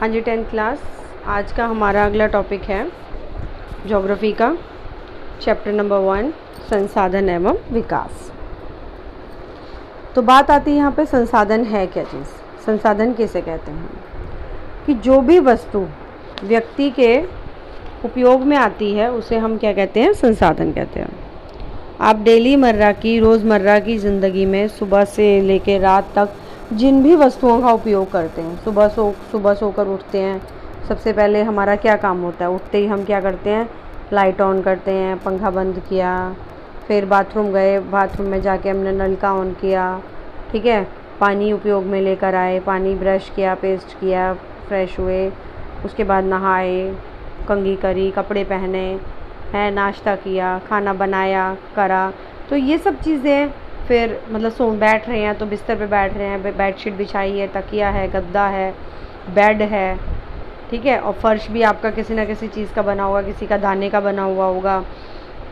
हाँ जी tenth class आज का हमारा अगला टॉपिक है जोग्राफ़ी का. चैप्टर नंबर वन संसाधन एवं विकास. तो बात आती है यहाँ पे संसाधन है क्या चीज़? संसाधन किसे कहते हैं? कि जो भी वस्तु व्यक्ति के उपयोग में आती है, उसे हम क्या कहते हैं? संसाधन कहते हैं. आप डेली मर्रा की, रोज़मर्रा की ज़िंदगी में सुबह से लेकर रात तक जिन भी वस्तुओं का उपयोग करते हैं। सुबह सो, सुबह सोकर उठते हैं। सबसे पहले हमारा क्या काम होता है? उठते ही हम क्या करते हैं? लाइट ऑन करते हैं, पंखा बंद किया, फिर बाथरूम गए। बाथरूम में जाके हमने नलका ऑन किया, ठीक है? पानी उपयोग में लेकर आए, पानी ब्रश किया पेस्ट किया फ्रेश हुए। उसके बाद नहाए कंगी करी, कपड़े पहने, हैं, नाश्ता किया, खाना बनाया, करा। तो ये सब चीज़ें फिर मतलब सो बैठ रहे हैं तो बिस्तर पे बैठ रहे हैं बेडशीट बिछाई है, तकिया है, गद्दा है, बेड है, ठीक है? और फर्श भी आपका किसी ना किसी चीज़ का बना होगा किसी का दाने का बना हुआ होगा,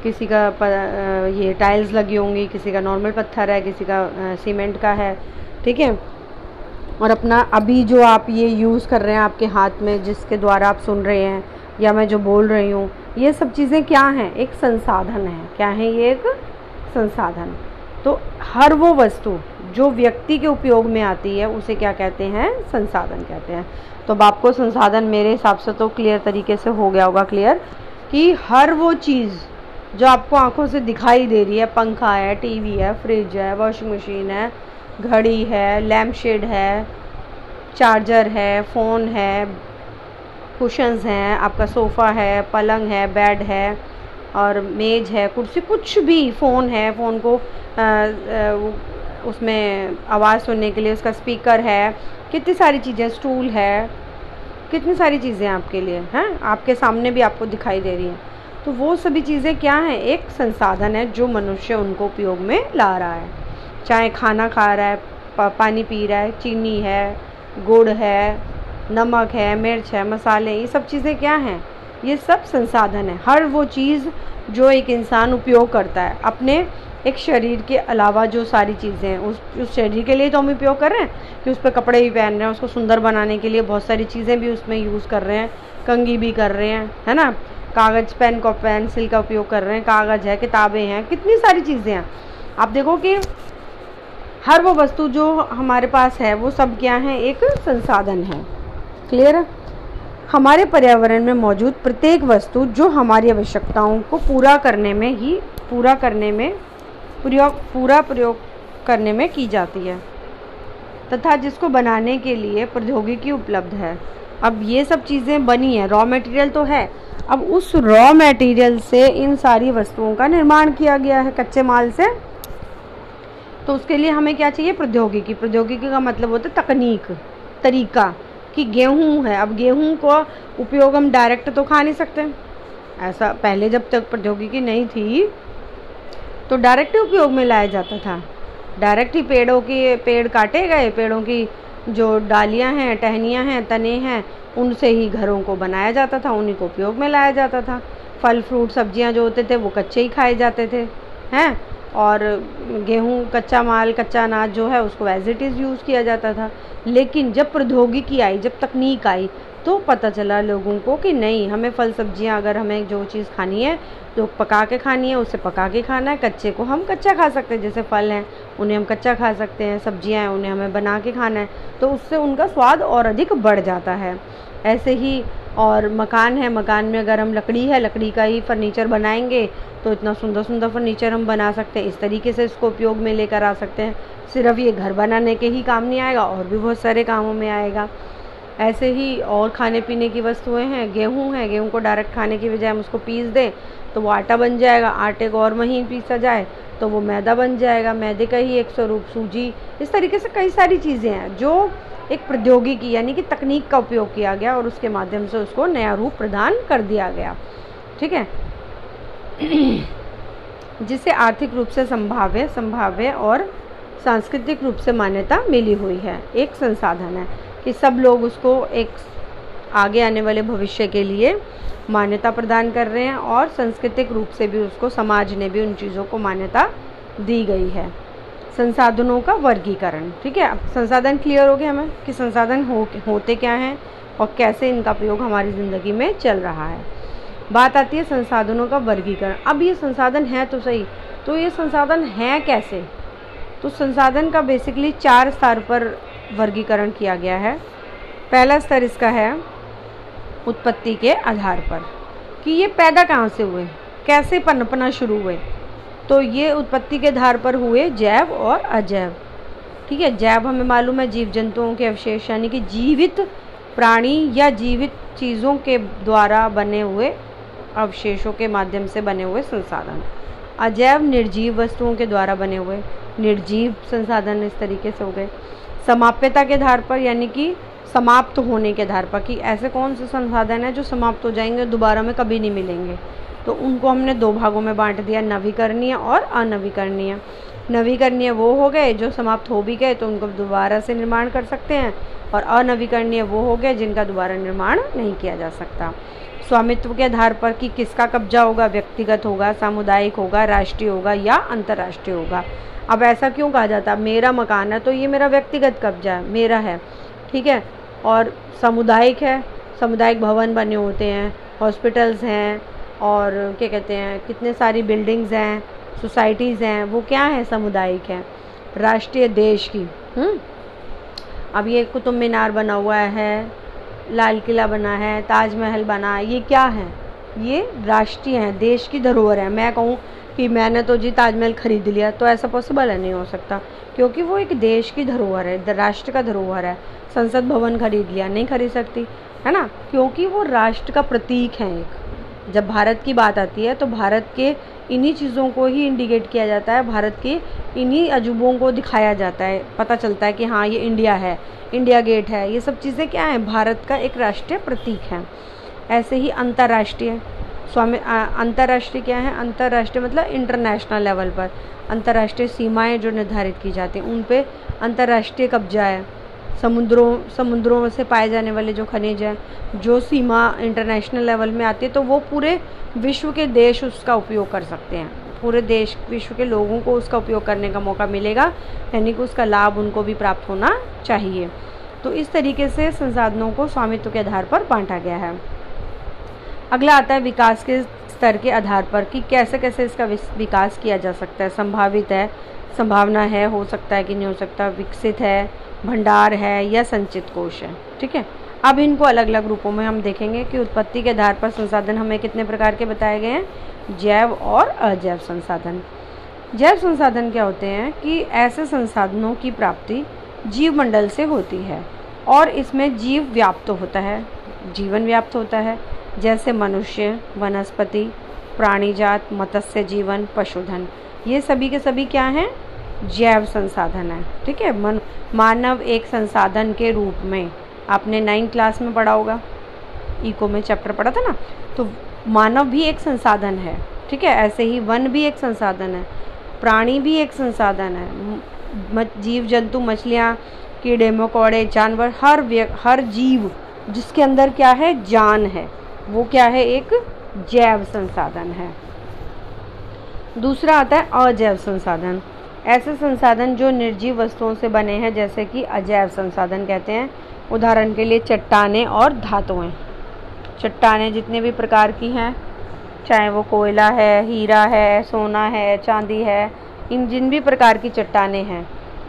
किसी का ये टाइल्स लगी होंगी, किसी का नॉर्मल पत्थर है, किसी का सीमेंट का है, ठीक है? और अपना अभी जो आप ये यूज़ कर रहे हैं आपके हाथ में, जिसके द्वारा आप सुन रहे हैं, या मैं जो बोल रही हूँ, ये सब चीज़ें क्या हैं? एक संसाधन है। क्या है ये एक संसाधन? तो हर वो वस्तु जो व्यक्ति के उपयोग में आती है, उसे क्या कहते हैं? संसाधन कहते हैं। तो अब आपको संसाधन मेरे हिसाब से तो क्लियर तरीके से हो गया होगा क्लियर कि हर वो चीज़ जो आपको आँखों से दिखाई दे रही है, पंखा है, टीवी है, फ्रिज है वॉशिंग मशीन है, घड़ी है लैम्प शेड है चार्जर है फ़ोन है कुशंस हैं, आपका सोफ़ा है, पलंग है बेड है और मेज है, कुर्सी, कुछ भी फ़ोन है फ़ोन को उसमें आवाज़ सुनने के लिए उसका स्पीकर है। कितनी सारी चीज़ें स्टूल है। कितनी सारी चीज़ें आपके लिए, हैं? आपके सामने भी आपको दिखाई दे रही हैं। तो वो सभी चीज़ें क्या हैं? एक संसाधन है जो मनुष्य उनको उपयोग में ला रहा है। चाहे खाना खा रहा है पानी पी रहा है, चीनी है, गुड़ है, नमक है, मिर्च है, मसाले, ये सब चीज़ें क्या हैं? ये सब संसाधन है। हर वो चीज़ जो एक इंसान उपयोग करता है, अपने एक शरीर के अलावा जो सारी चीज़ें हैं, उस उस शरीर के लिए तो हम उपयोग कर रहे हैं कि उस पर कपड़े भी पहन रहे हैं, उसको सुंदर बनाने के लिए बहुत सारी चीज़ें भी उसमें यूज़ कर रहे हैं, कंगी भी कर रहे हैं, है ना? कागज़ पेन को, पेंसिल का उपयोग कर रहे हैं, कागज़ है, किताबें हैं, कितनी सारी चीज़ें हैं। आप देखो कि हर वो वस्तु जो हमारे पास है, वो सब क्या है? एक संसाधन है। क्लियर हमारे पर्यावरण में मौजूद प्रत्येक वस्तु जो हमारी आवश्यकताओं को पूरा करने में ही, पूरा करने में प्रयोग, पूरा प्रयोग करने में की जाती है, तथा जिसको बनाने के लिए प्रौद्योगिकी उपलब्ध है। अब ये सब चीज़ें बनी हैं रॉ मटेरियल तो है। अब उस रॉ मटेरियल से इन सारी वस्तुओं का निर्माण किया गया है कच्चे माल से। तो उसके लिए हमें क्या चाहिए? प्रौद्योगिकी। प्रौद्योगिकी का मतलब होता है तकनीक, तरीका कि गेहूँ है। अब गेहूँ को उपयोग हम डायरेक्ट तो खा नहीं सकते। ऐसा पहले जब तक प्रौद्योगिकी नहीं थी तो डायरेक्ट उपयोग में लाया जाता था? डायरेक्ट ही पेड़ों के, पेड़ काटे गए, पेड़ों की जो डालियाँ हैं, टहनियाँ हैं, तने हैं, उनसे ही घरों को बनाया जाता था, उन्हीं को उपयोग में लाया जाता था। फल, फ्रूट, सब्ज़ियाँ जो होते थे, वो कच्चे ही खाए जाते थे, हैं? और गेहूँ, कच्चा माल, कच्चा अनाज जो है, उसको एज इट इज़ यूज़ किया जाता था। लेकिन जब प्रौद्योगिकी आई, जब तकनीक आई तो पता चला लोगों को कि नहीं, हमें फल सब्ज़ियाँ अगर हमें जो चीज़ खानी है तो पका के खानी है, उसे पका के खाना है, कच्चे को हम कच्चा खा सकते हैं, जैसे फल हैं, उन्हें हम कच्चा खा सकते हैं, सब्ज़ियाँ हैं, उन्हें हमें बना के खाना है तो उससे उनका स्वाद और अधिक बढ़ जाता है। ऐसे ही और मकान है, मकान में अगर हम लकड़ी है, लकड़ी का ही फर्नीचर बनाएँगे तो इतना सुंदर सुंदर फर्नीचर हम बना सकते हैं, इस तरीके से इसको उपयोग में लेकर आ सकते हैं। सिर्फ़ ये घर बनाने के ही काम नहीं आएगा, और भी बहुत सारे कामों में आएगा। ऐसे ही और खाने पीने की वस्तुएँ हैं, गेहूँ है, गेहूँ को डायरेक्ट खाने की बजाय हम उसको पीस दें तो वो आटा बन जाएगा, आटे को और महीन पीसा जाए तो वो मैदा बन जाएगा, मैदे का ही एक स्वरूप, सूजी, इस तरीके से कई सारी चीज़ें हैं, जो एक प्रौद्योगिकी यानी कि तकनीक का उपयोग किया गया और उसके माध्यम से उसको नया रूप प्रदान कर दिया गया, ठीक है? जिसे आर्थिक रूप से संभाव्य संभाव्य और सांस्कृतिक रूप से मान्यता मिली हुई है, एक संसाधन है। कि सब लोग उसको एक आगे आने वाले भविष्य के लिए मान्यता प्रदान कर रहे हैं और सांस्कृतिक रूप से भी उसको, समाज ने भी उन चीज़ों को मान्यता दी गई है। संसाधनों का वर्गीकरण, ठीक है? अब संसाधन क्लियर हो गया हमें कि संसाधन हो, होते क्या हैं और कैसे इनका प्रयोग हमारी ज़िंदगी में चल रहा है। बात आती है संसाधनों का वर्गीकरण। अब ये संसाधन है तो सही। तो ये संसाधन है कैसे? तो संसाधन का बेसिकली चार स्तर पर वर्गीकरण किया गया है। पहला स्तर इसका है उत्पत्ति के आधार पर, कि ये पैदा कहाँ से हुए, कैसे पनपना शुरू हुए। तो ये उत्पत्ति के आधार पर हुए जैव और अजैव। ठीक है, जैव हमें मालूम है जीव जंतुओं के अवशेष, यानी कि जीवित प्राणी या जीवित चीज़ों के द्वारा बने हुए अवशेषों के माध्यम से बने हुए संसाधन। अजैव निर्जीव वस्तुओं के द्वारा बने हुए, निर्जीव संसाधन इस तरीके से हो गए। समाप्यता के आधार पर, यानी कि समाप्त होने के आधार पर, कि ऐसे कौन से संसाधन हैं जो समाप्त हो जाएँगे दोबारा में कभी नहीं मिलेंगे। तो उनको हमने दो भागों में बांट दिया, नवीकरणीय और अनवीकरणीय। नवीकरणीय वो हो गए जो समाप्त हो भी गए तो उनको दोबारा से निर्माण कर सकते हैं, और अनवीकरणीय वो हो गए जिनका दोबारा निर्माण नहीं किया जा सकता। स्वामित्व के आधार पर कि किसका कब्जा होगा, व्यक्तिगत होगा, सामुदायिक होगा, राष्ट्रीय होगा या अंतर्राष्ट्रीय होगा। अब ऐसा क्यों कहा जाता? मेरा मकान है तो ये मेरा व्यक्तिगत कब्जा है, मेरा है, ठीक है? और सामुदायिक है, सामुदायिक भवन बने होते हैं, हॉस्पिटल्स हैं, और क्या कहते हैं, कितने सारी बिल्डिंग्स हैं, सोसाइटीज़ हैं, वो क्या है? सामुदायिक है, राष्ट्रीय देश की हम्म? अब ये कुतुब मीनार बना हुआ है लाल किला बना है, ताजमहल बना है, ये क्या है? ये राष्ट्रीय है, देश की धरोहर है। मैं कहूँ कि मैंने तो जी ताजमहल खरीद लिया तो ऐसा पॉसिबल है, नहीं हो सकता। क्योंकि वो एक देश की धरोहर है राष्ट्र का धरोहर है। संसद भवन खरीद लिया, नहीं खरीद सकती, है ना? क्योंकि वो राष्ट्र का प्रतीक है एक। जब भारत की बात आती है तो भारत के इन्हीं चीज़ों को ही इंडिकेट किया जाता है। भारत के इन्हीं अजूबों को दिखाया जाता है। पता चलता है कि हाँ ये इंडिया है इंडिया गेट है। ये सब चीज़ें क्या हैं? भारत का एक राष्ट्रीय प्रतीक है। ऐसे ही अंतर्राष्ट्रीय। स्वामी अंतर्राष्ट्रीय क्या है? अंतर्राष्ट्रीय मतलब इंटरनेशनल लेवल पर। अंतर्राष्ट्रीय सीमाएँ जो निर्धारित की जाती हैं, उन पे अंतर्राष्ट्रीय कब्जा है। समुद्रों समुद्रों से पाए जाने वाले जो खनिज हैं, जो सीमा इंटरनेशनल लेवल में आती है तो वो पूरे विश्व के देश उसका उपयोग कर सकते हैं। पूरे देश, विश्व के लोगों को उसका उपयोग करने का मौका मिलेगा, यानी कि उसका लाभ उनको भी प्राप्त होना चाहिए। तो इस तरीके से संसाधनों को स्वामित्व के आधार पर बांटा गया है। अगला आता है विकास के स्तर के आधार पर, कि कैसे कैसे इसका विकास किया जा सकता है। संभावित है, संभावना है, हो सकता है कि नहीं हो सकता, विकसित है भंडार है या संचित कोष है, ठीक है? अब इनको अलग अलग रूपों में हम देखेंगे कि उत्पत्ति के आधार पर संसाधन हमें कितने प्रकार के बताए गए हैं, जैव और अजैव संसाधन। जैव संसाधन क्या होते हैं कि ऐसे संसाधनों की प्राप्ति जीव मंडल से होती है और इसमें जीव व्याप्त होता है, जीवन व्याप्त होता है, जैसे मनुष्य, वनस्पति प्राणीजात मत्स्य जीवन, पशुधन। ये सभी के सभी क्या हैं? जैव संसाधन है, ठीक है? मन मानव एक संसाधन के रूप में। आपने नाइन्थ क्लास में पढ़ा होगा। इको में चैप्टर पढ़ा था ना? तो मानव भी एक संसाधन है, ठीक है? ऐसे ही वन भी एक संसाधन है, प्राणी भी एक संसाधन है। जीव, जंतु, मछलियाँ, कीड़े, मकोड़े, जानवर, हर हर जीव जिसके अंदर क्या है? जान है। वो क्या है? एक जैव संसाधन है। दूसरा आता है अजैव संसाधन। ऐसे संसाधन जो निर्जीव वस्तुओं से बने हैं, जैसे कि अजैव संसाधन कहते हैं। उदाहरण के लिए चट्टाने और धातुएँ। चट्टाने जितने भी प्रकार की हैं, चाहे वो कोयला है, हीरा है, सोना है, चांदी है, इन जिन भी प्रकार की चट्टाने हैं,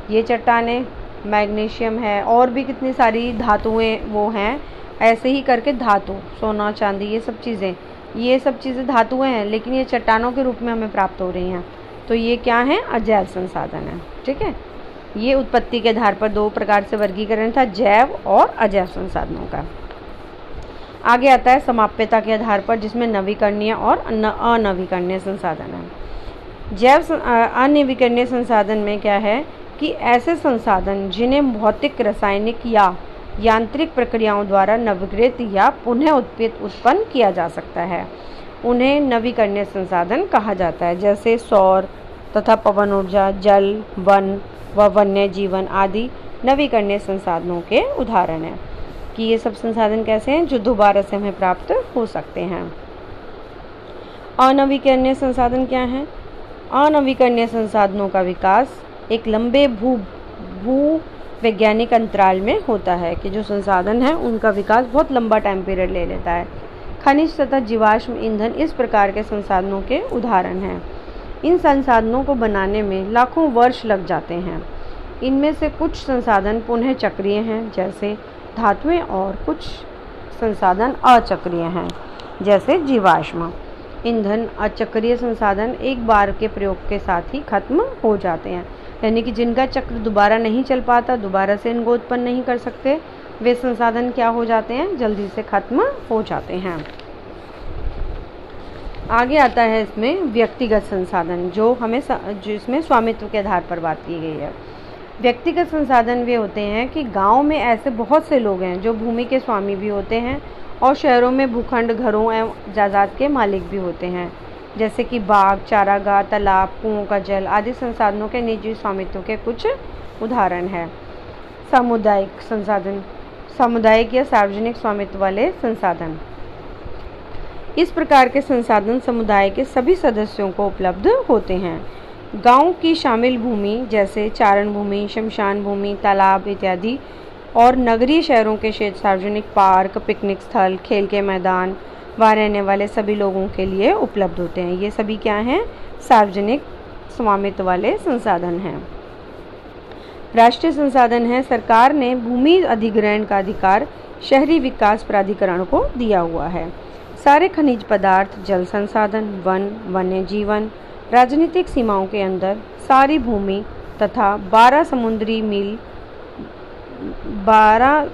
ये चट्टाने मैग्नीशियम है, और भी कितनी सारी धातुएँ वो हैं, ऐसे ही करके धातु, सोना, चांदी, ये सब चीज़ें। ये सब चीज़ें धातुएँ हैं, लेकिन ये चट्टानों के रूप में हमें प्राप्त हो रही हैं। तो ये क्या है? अजैव संसाधन है, ठीक है? ये उत्पत्ति के आधार पर दो प्रकार से वर्गीकरण था, जैव और अजैव संसाधनों का। आगे आता है समाप्यता के आधार पर, जिसमें नवीकरणीय और अनवीकरणीय संसाधन है। जैव अनवीकरणीय संसाधन में क्या है कि ऐसे संसाधन जिन्हें भौतिक, रासायनिक या यांत्रिक प्रक्रियाओं द्वारा नवीकृत या पुनः उत्पन्न किया जा सकता है। उन्हें नवीकरणीय संसाधन कहा जाता है, जैसे सौर तथा पवन ऊर्जा, जल, वन व वन्य जीवन आदि नवीकरणीय संसाधनों के उदाहरण हैं कि ये सब संसाधन कैसे हैं जो दोबारा से हमें प्राप्त हो सकते हैं। अनवीकरणीय संसाधन क्या है? अनवीकरणीय संसाधनों का विकास एक लंबे भू भू वैज्ञानिक अंतराल में होता है कि जो संसाधन है उनका विकास बहुत लंबा टाइम पीरियड ले लेता है। खनिज तथा जीवाश्म ईंधन इस प्रकार के संसाधनों के उदाहरण हैं। इन संसाधनों को बनाने में लाखों वर्ष लग जाते हैं। इनमें से कुछ संसाधन पुनः चक्रीय हैं, जैसे धातुएँ और कुछ संसाधन अचक्रीय हैं, जैसे जीवाश्म। ईंधन अचक्रीय संसाधन एक बार के प्रयोग के साथ ही खत्म हो जाते हैं, यानी कि जिनका चक्र दोबारा नहीं चल पाता, दोबारा से इनको उत्पन्न नहीं कर सकते वे संसाधन क्या हो जाते हैं? जल्दी से खत्म हो जाते हैं। आगे आता है इसमें व्यक्तिगत संसाधन, जो हमें जिसमें स्वामित्व के आधार पर बात की गई है। व्यक्तिगत संसाधन वे होते हैं कि गाँव में ऐसे बहुत से लोग हैं, जो भूमि के स्वामी भी होते हैं और शहरों में भूखंड घरों एवं जायदाद के मालिक भी होते हैं। जैसे कि बाग, चारागाह, तालाब, कुओं का जल आदि संसाधनों के निजी स्वामित्व के कुछ उदाहरण हैं। सामुदायिक संसाधन सामुदायिक या सार्वजनिक स्वामित्व वाले संसाधन। इस प्रकार के संसाधन समुदाय के सभी सदस्यों को उपलब्ध होते हैं। गाँव की शामिल भूमि, जैसे चारण भूमि, शमशान भूमि, तालाब इत्यादि, और नगरीय शहरों के क्षेत्र, सार्वजनिक पार्क, पिकनिक स्थल, खेल के मैदान, वहाँ रहने वाले सभी लोगों के लिए उपलब्ध होते हैं। ये सभी क्या हैं? सार्वजनिक स्वामित्व वाले संसाधन हैं। राष्ट्रीय संसाधन है। सरकार ने भूमि अधिग्रहण का अधिकार शहरी विकास प्राधिकरण को दिया हुआ है। सारे खनिज पदार्थ, जल संसाधन, वन, वन्य जीवन, राजनीतिक सीमाओं के अंदर सारी भूमि तथा 12 समुद्री मील 12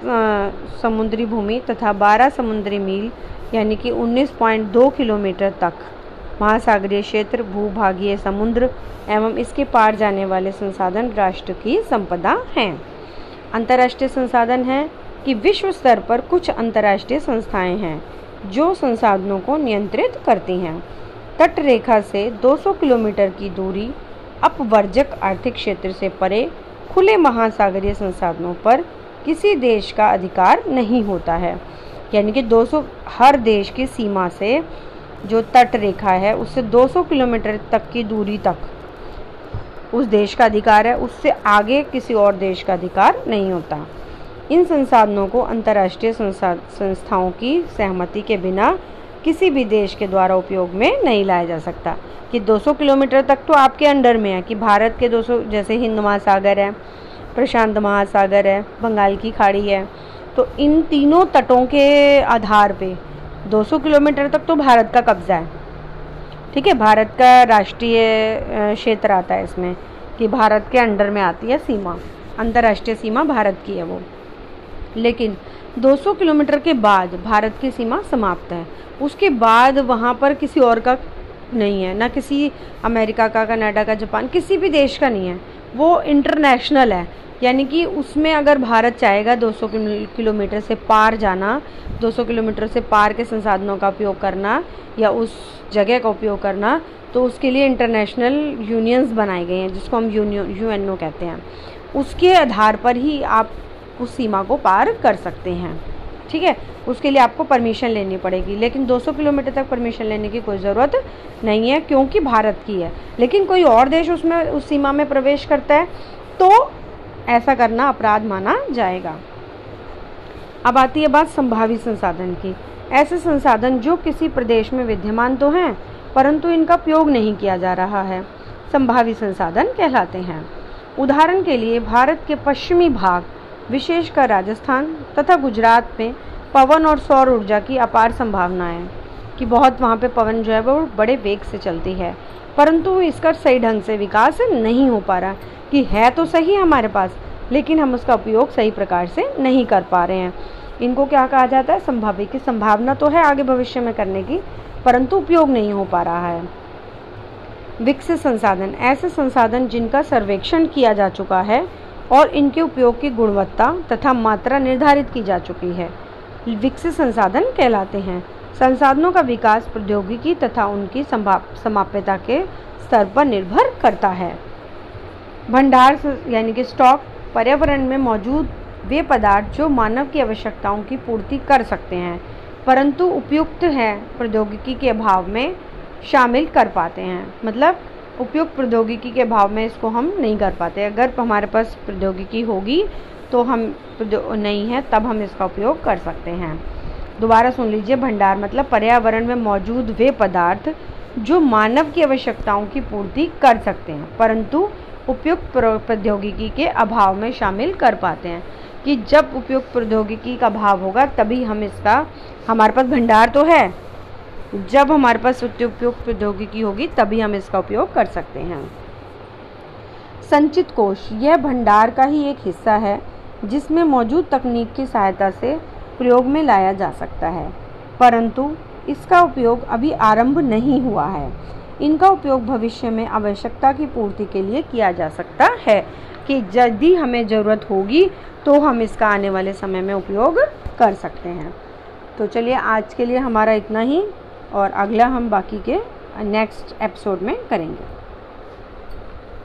समुद्री भूमि तथा 12 समुद्री मील, यानी कि 19.2 किलोमीटर तक महासागरीय क्षेत्र, भूभागीय समुद्र एवं इसके पार जाने वाले संसाधन राष्ट्र की संपदा हैं। अंतर्राष्ट्रीय संसाधन है कि विश्व स्तर पर कुछ अंतर्राष्ट्रीय संस्थाएँ हैं जो संसाधनों को नियंत्रित करती हैं। तट रेखा से 200 किलोमीटर की दूरी, अपवर्जक आर्थिक क्षेत्र से परे, खुले महासागरीय संसाधनों पर किसी देश का अधिकार नहीं होता है। यानी कि 200 हर देश की सीमा से जो तट रेखा है, उससे 200 किलोमीटर तक की दूरी तक। उस देश का अधिकार है, उससे आगे किसी और देश का अधिकार नहीं होता। इन संसाधनों को अंतर्राष्ट्रीय संस्थाओं की सहमति के बिना किसी भी देश के द्वारा उपयोग में नहीं लाया जा सकता। कि 200 किलोमीटर तक तो आपके अंडर में है, कि भारत के 200 जैसे हिंद महासागर है, प्रशांत महासागर है, बंगाल की खाड़ी है तो इन तीनों तटों के आधार पे 200 किलोमीटर तक तो भारत का कब्जा है। ठीक है, भारत का राष्ट्रीय क्षेत्र आता है इसमें कि भारत के अंडर में आती है सीमा, अंतर्राष्ट्रीय सीमा भारत की है वो। लेकिन 200 किलोमीटर के बाद भारत की सीमा समाप्त है। उसके बाद वहाँ पर किसी और का नहीं है, ना किसी अमेरिका का, कनाडा का, जापान, किसी भी देश का नहीं है। वो इंटरनेशनल है। यानी कि उसमें अगर भारत चाहेगा 200 किलोमीटर से पार जाना 200 किलोमीटर से पार के संसाधनों का उपयोग करना या उस जगह का उपयोग करना तो उसके लिए इंटरनेशनल यूनियंस बनाए गए हैं, जिसको हम यूनियन यू कहते हैं। उसके आधार पर ही आप उस सीमा को पार कर सकते हैं, ठीक है? उसके लिए आपको परमिशन लेनी पड़ेगी, लेकिन 200 किलोमीटर तक परमिशन लेने की कोई ज़रूरत नहीं है, क्योंकि भारत की है। लेकिन कोई और देश उसमें, उस सीमा में प्रवेश करता है तो ऐसा करना अपराध माना जाएगा। अब आती है बात संभावित संसाधन की। ऐसे संसाधन जो किसी प्रदेश में विद्यमान तो हैं, परंतु इनका उपयोग नहीं किया जा रहा है संभावित संसाधन कहलाते हैं। उदाहरण के लिए भारत के पश्चिमी भाग, विशेषकर राजस्थान तथा गुजरात में पवन और सौर ऊर्जा की अपार संभावना है कि बहुत वहाँ पे पवन जो है वो बड़े वेग से चलती है, परंतु इसका सही ढंग से विकास नहीं हो पा रहा। कि है तो सही हमारे पास, लेकिन हम उसका उपयोग सही प्रकार से नहीं कर पा रहे हैं। इनको क्या कहा जाता है? संभावित की संभावना तो है आगे भविष्य में करने की, परंतु उपयोग नहीं हो पा रहा है। विकसित संसाधन, ऐसे संसाधन जिनका सर्वेक्षण किया जा चुका है और इनके उपयोग की गुणवत्ता तथा मात्रा निर्धारित की जा चुकी है, विकसित संसाधन कहलाते हैं। संसाधनों का विकास प्रौद्योगिकी तथा उनकी समाप्यता के स्तर पर निर्भर करता है। भंडार यानी कि स्टॉक पर्यावरण में मौजूद वे पदार्थ जो मानव की आवश्यकताओं की पूर्ति कर सकते हैं, परंतु उपयुक्त है, प्रौद्योगिकी के अभाव में शामिल कर पाते हैं। मतलब उपयुक्त प्रौद्योगिकी के अभाव में इसको हम नहीं कर पाते। अगर हमारे पास प्रौद्योगिकी होगी तो हम नहीं है, तब हम इसका उपयोग कर सकते हैं। दोबारा सुन लीजिए, भंडार मतलब पर्यावरण में मौजूद वे पदार्थ जो मानव की आवश्यकताओं की पूर्ति कर सकते हैं, परंतु उपयुक्त प्रौद्योगिकी के अभाव में शामिल कर पाते हैं कि जब उपयुक्त प्रौद्योगिकी का अभाव होगा, तभी हम इसका, हमारे पास भंडार तो है। जब हमारे पास उपयुक्त प्रौद्योगिकी होगी, तभी हम इसका उपयोग कर सकते हैं। संचित कोष, यह भंडार का ही एक हिस्सा है, जिसमें मौजूद तकनीक की सहायता से प्रयोग में लाया जा सकता है। परंतु इसका उपयोग अभी आरंभ नहीं हुआ है। इनका उपयोग भविष्य में आवश्यकता की पूर्ति के लिए किया जा सकता है कि यदि हमें ज़रूरत होगी तो हम इसका आने वाले समय में उपयोग कर सकते हैं। तो चलिए आज के लिए हमारा इतना ही और अगला हम बाकी के नेक्स्ट एपिसोड में करेंगे।